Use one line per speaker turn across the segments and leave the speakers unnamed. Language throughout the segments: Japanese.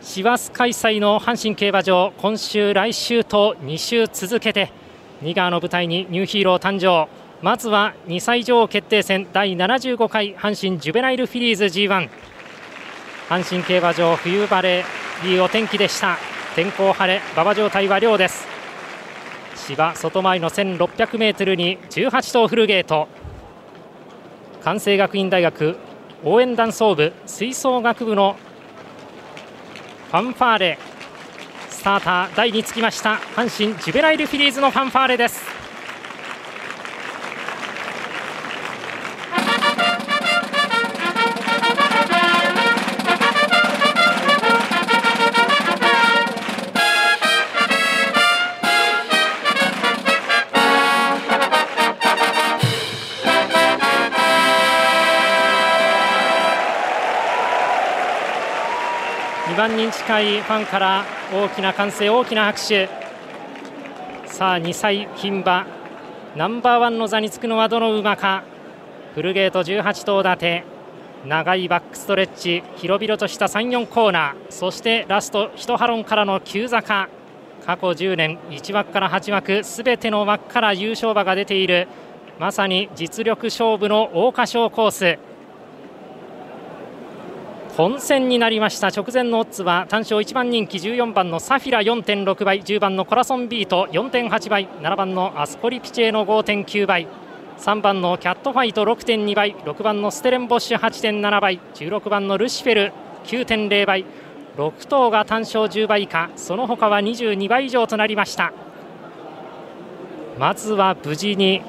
師走開催の阪神競馬場今週、来週と2週続けて2川の舞台にニューヒーロー誕生。まずは2歳女王決定戦第75回阪神ジュベナイルフィリーズ G1 阪神競馬場冬晴れいいお天気でした。天候晴れ馬場状態は良です。芝外回りの 1600m に18頭フルゲート。関西学院大学応援団総部吹奏楽部のファンファーレ。スターター台につきました阪神ジュベライルフィリーズのファンファーレです。万人近いファンから大きな歓声、大きな拍手。さあ2歳牝馬ナンバーワンの座につくのはどの馬か。フルゲート18頭立て長いバックストレッチ広々とした3、4コーナー。そしてラスト1ハロンからの急坂。過去10年1枠から8枠すべての枠から優勝馬が出ている。まさに実力勝負の桜花賞コース。本戦になりました。直前のオッズは単勝1番人気14番のサフィラ4.6倍10番のコラソンビート4.8倍7番のアスコリピチェの5.9倍3番のキャットファイト6.2倍6番のステレンボッシュ8.7倍16番のルシフェル9.0倍6頭が単勝10倍以下その他は22倍以上となりました。まずは無事に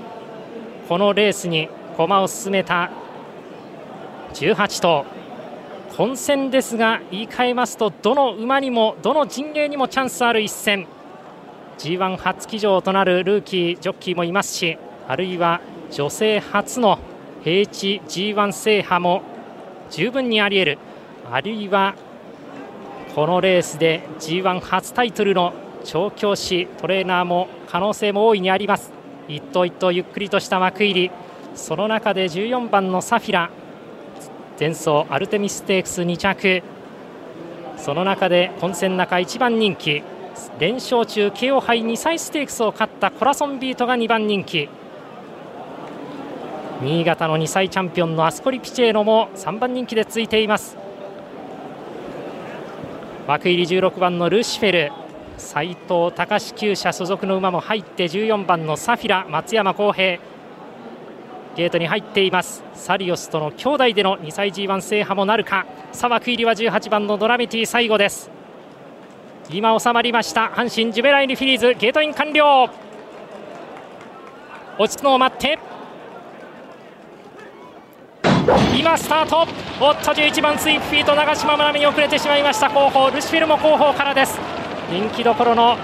このレースに駒を進めた18頭。本戦ですが言い換えますとどの馬にもどの陣営にもチャンスある一戦。G1 初騎乗となるルーキージョッキーもいますしあるいは女性初の平地 G1 制覇も十分にあり得る。あるいはこのレースで G1 初タイトルの調教師トレーナーも可能性も大いにあります。一頭一頭ゆっくりとした幕入り。その中で14番のサフィラ。前走アルテミステークス2着。その中で混戦中1番人気。連勝中 KO 杯2歳ステークスを勝ったコラソンビートが2番人気。新潟の2歳チャンピオンのアスコリピチェーノも3番人気でついています。枠入り16番のルシフェル。斉藤隆厩舎所属の馬も入って14番のサフィラ松山康平。ゲートに入っています。サリオスとの兄弟での2歳 G1 制覇もなるか。さあ枠入りは18番のドラメティ最後です。今収まりました。阪神ジュベライルフィリーズ。ゲートイン完了。落ち着くのを待って。今スタート。おっと11番スイープフィート。長島愛美に遅れてしまいました。後方。ルシフィルも後方からです。人気どころの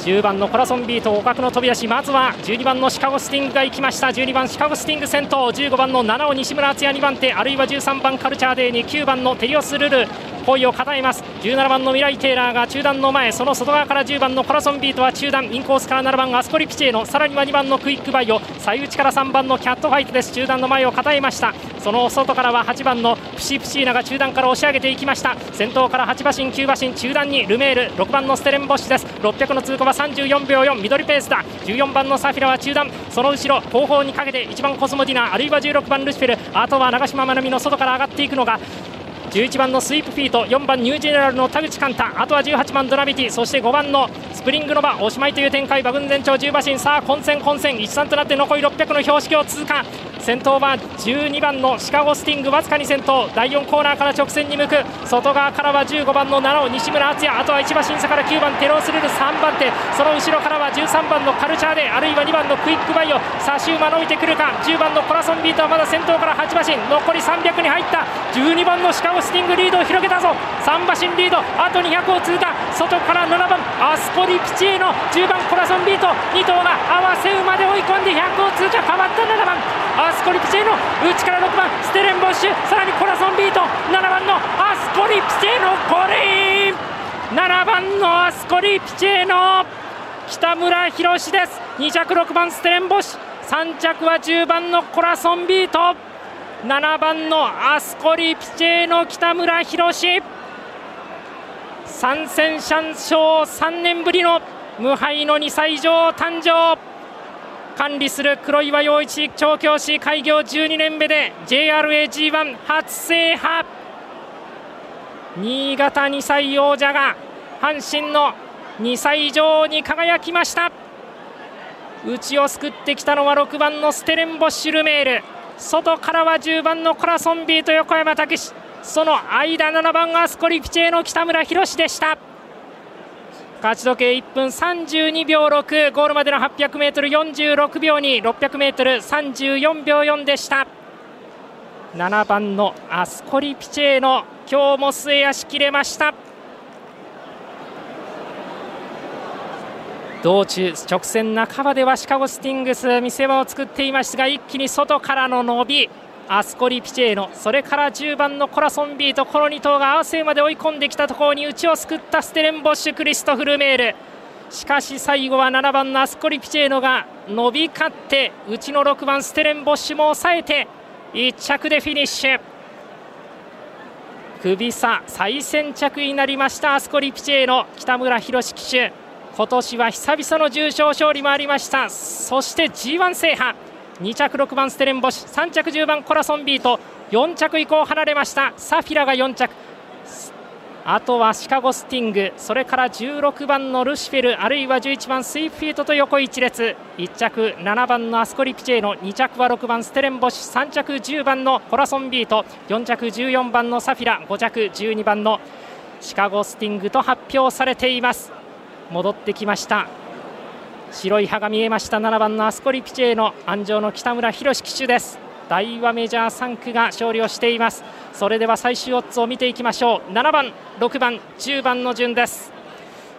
10番のコラソンビート互角の飛び出しまずは12番のシカゴスティングが行きました。12番シカゴスティング先頭15番のナナオ西村淳也2番手あるいは13番カルチャーデーに9番のテリオスルル。恋を語えます。17番のミライ・テイラーが中段の前その外側から10番のコラソンビートは中段。インコースから7番アスコリピチェーノさらには2番のクイックバイオ。最内から3番のキャットファイトです。中段の前を語えました。その外からは8番のプシプシーナが中段から押し上げていきました。先頭から8馬身9馬身中段にルメール。6番のステレンボッシュです。600の通過は34秒4ミドルペースだ。14番のサフィラは中段。その後ろ後方にかけて1番コスモディナあるいは16番ルシフェル。あとは永島まなみの外から上がっていくのが11番のスイープフィート4番ニュージェネラルの田口貫太あとは18番ドラビティそして5番のスプリングロバおしまいという展開馬群全長10馬身。さあ混戦混戦。一団となって残り600の標識を通過。先頭は12番のシカゴスティングわずかに先頭。第4コーナーから直線に向く。外側からは15番のナナオ西村淳也あとは1馬身差から9番テロースルル3番手。その後ろからは13番のカルチャーデイあるいは2番のクイックバイオさあシューマ伸びてくるか10番のコラソンビートはまだ先頭から8馬身。残り300に入った12番のシカゴスティングリードを広げたぞ。3馬身リードあと200を通過外から7番アスコリピチェーノ10番コラソンビート。2頭が合わせ馬で追い込んで100を通過。変わった7番。アスコリピチェーノ内から6番ステレンボッシュさらにコラソンビート7番のアスコリピチェーノゴールイン7番のアスコリピチェーノ北村宏です。2着6番ステレンボッシュ。3着は10番のコラソンビート。7番のアスコリピチェの北村宏3戦3勝3年ぶりの無敗の2歳以上誕生。管理する黒岩陽一調教師開業12年目で JRAG1 初制覇。新潟2歳王者が阪神の2歳以上に輝きました。内を救ってきたのは6番のステレンボッシュルメール。外からは10番のコラソンビーと横山武史。その間7番アスコリピチェの北村宏でした。勝ち時計1分32秒6ゴールまでの 800m46 秒2 600m34 秒4でした。7番のアスコリピチェの今日も末足切れました。道中直線半ばではシカゴスティングス見せ場を作っていましたが一気に外からの伸び。アスコリ・ピチェーノそれから10番のコラソンビートこの2頭が合わせまで追い込んできたところに内をすくったステレンボッシュクリストフ・ルメール。しかし最後は7番のアスコリ・ピチェーノが伸び勝って内の6番ステレンボッシュも抑えて1着でフィニッシュ。首差最先着になりましたアスコリ・ピチェーノ北村宏騎手。今年は久々の重賞勝利もありました。そして G1 制覇。2着6番ステレンボシ3着10番コラソンビート4着以降離れました。サフィラが4着。あとはシカゴスティングそれから16番のルシフェルあるいは11番スイーフィートと横一列。1着7番のアスコリピチェーノ2着は6番ステレンボシ3着10番のコラソンビート4着14番のサフィラ5着12番のシカゴスティングと発表されています。戻ってきました。白い歯が見えました7番のアスコリピチェの安城の北村宏騎手です。大和メジャー3区が勝利をしています。それでは最終オッズを見ていきましょう。7番6番10番の順です。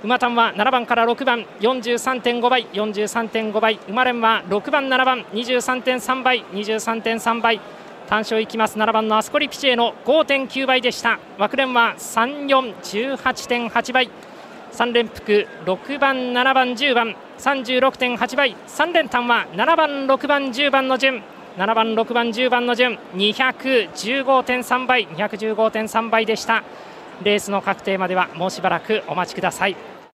馬単は7番から6番43.5倍43.5倍。馬連は6番7番23.3倍23.3倍。単勝いきます。7番のアスコリピチェの5.9倍でした。枠連は3418.8倍。3連複6番7番10番36.8倍。3連単は7番6番10番の順。7番6番10番の順。215.3倍。215.3倍でした。レースの確定まではもうしばらくお待ちください。